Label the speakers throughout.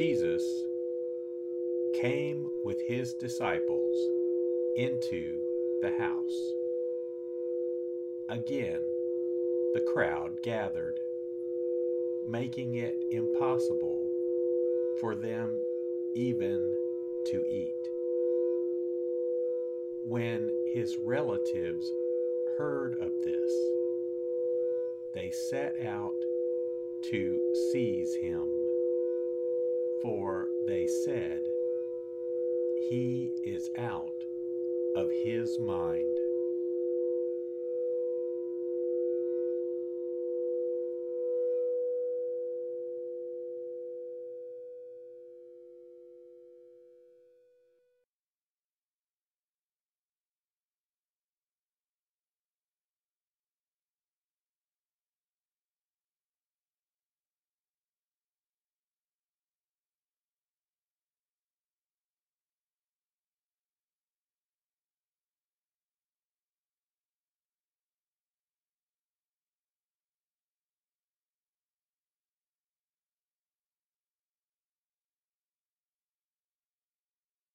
Speaker 1: Jesus came with his disciples into the house. Again, the crowd gathered, making it impossible for them even to eat. When his relatives heard of this, they set out to seize him for they said, He is out of his mind.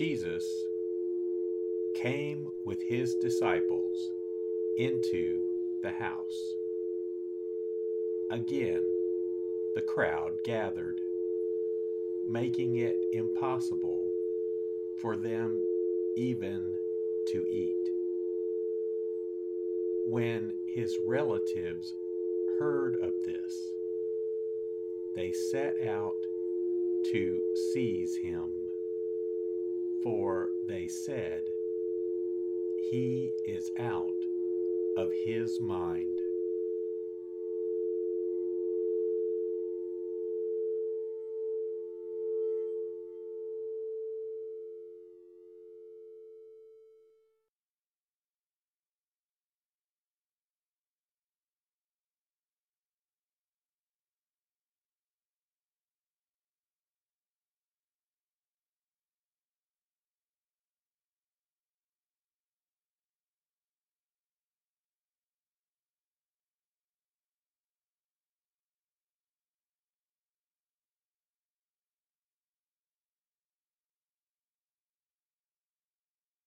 Speaker 1: Jesus came with his disciples into the house. Again, the crowd gathered, making it impossible for them even to eat. When his relatives heard of this, they set out to seize him for they said, He is out of his mind.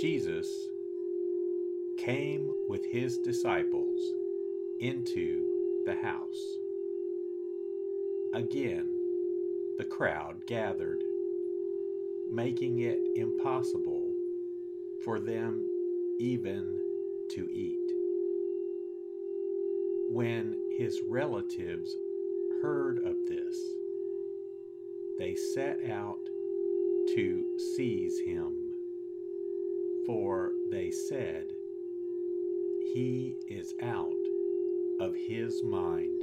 Speaker 1: Jesus came with his disciples into the house. Again, the crowd gathered, making it impossible for them even to eat. When his relatives heard of this, they set out to seize him for they said, He is out of his mind.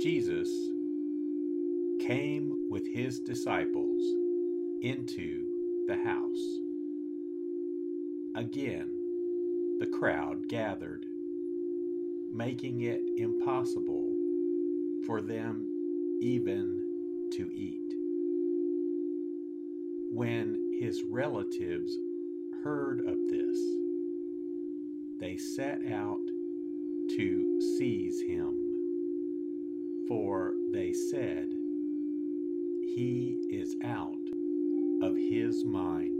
Speaker 1: Jesus came with his disciples into the house. Again, the crowd gathered, making it impossible for them even to eat. When his relatives heard of this, they set out to seize him, for they said, He is out of his mind.